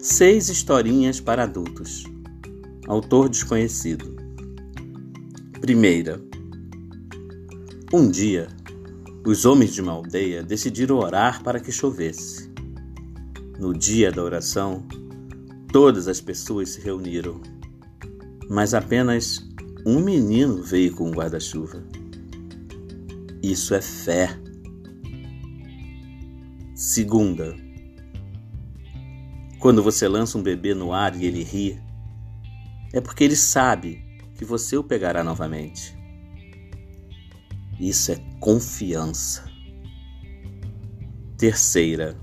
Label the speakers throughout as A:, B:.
A: Seis historinhas para adultos. Autor desconhecido. Primeira. Um dia, os homens de uma aldeia decidiram orar para que chovesse. No dia da oração, todas as pessoas se reuniram, mas apenas um menino veio com um guarda-chuva. Isso é fé. Segunda. Quando você lança um bebê no ar e ele ri, é porque ele sabe que você o pegará novamente. Isso é confiança. Terceira.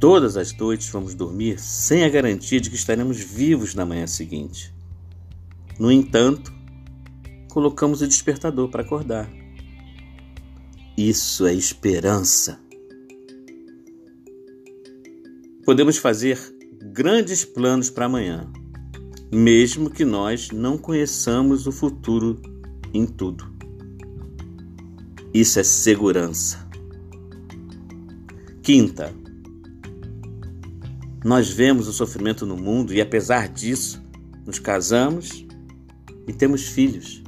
A: Todas as noites vamos dormir sem a garantia de que estaremos vivos na manhã seguinte. No entanto, colocamos o despertador para acordar. Isso é esperança. Podemos fazer grandes planos para amanhã, mesmo que nós não conheçamos o futuro em tudo. Isso é segurança. Quinta, nós vemos o sofrimento no mundo e, apesar disso, nos casamos e temos filhos.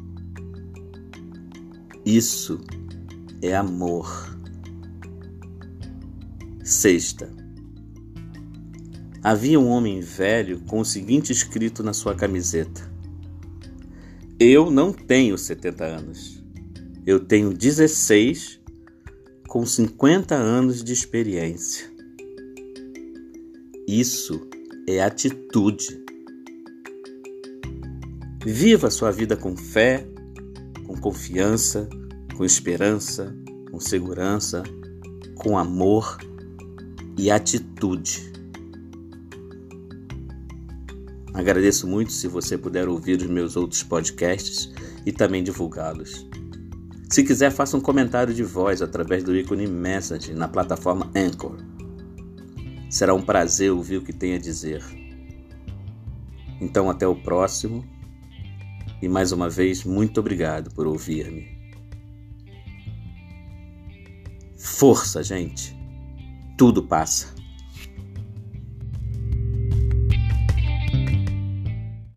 A: Isso é amor. Sexta. Havia um homem velho com o seguinte escrito na sua camiseta: Eu não tenho 70 anos. Eu tenho 16 com 50 anos de experiência. Isso é atitude. Viva sua vida com fé, com confiança, com esperança, com segurança, com amor e atitude. Agradeço muito se você puder ouvir os meus outros podcasts e também divulgá-los. Se quiser, faça um comentário de voz através do ícone Message na plataforma Anchor. Será um prazer ouvir o que tem a dizer. Então, até o próximo. E mais uma vez, muito obrigado por ouvir-me. Força, gente. Tudo passa.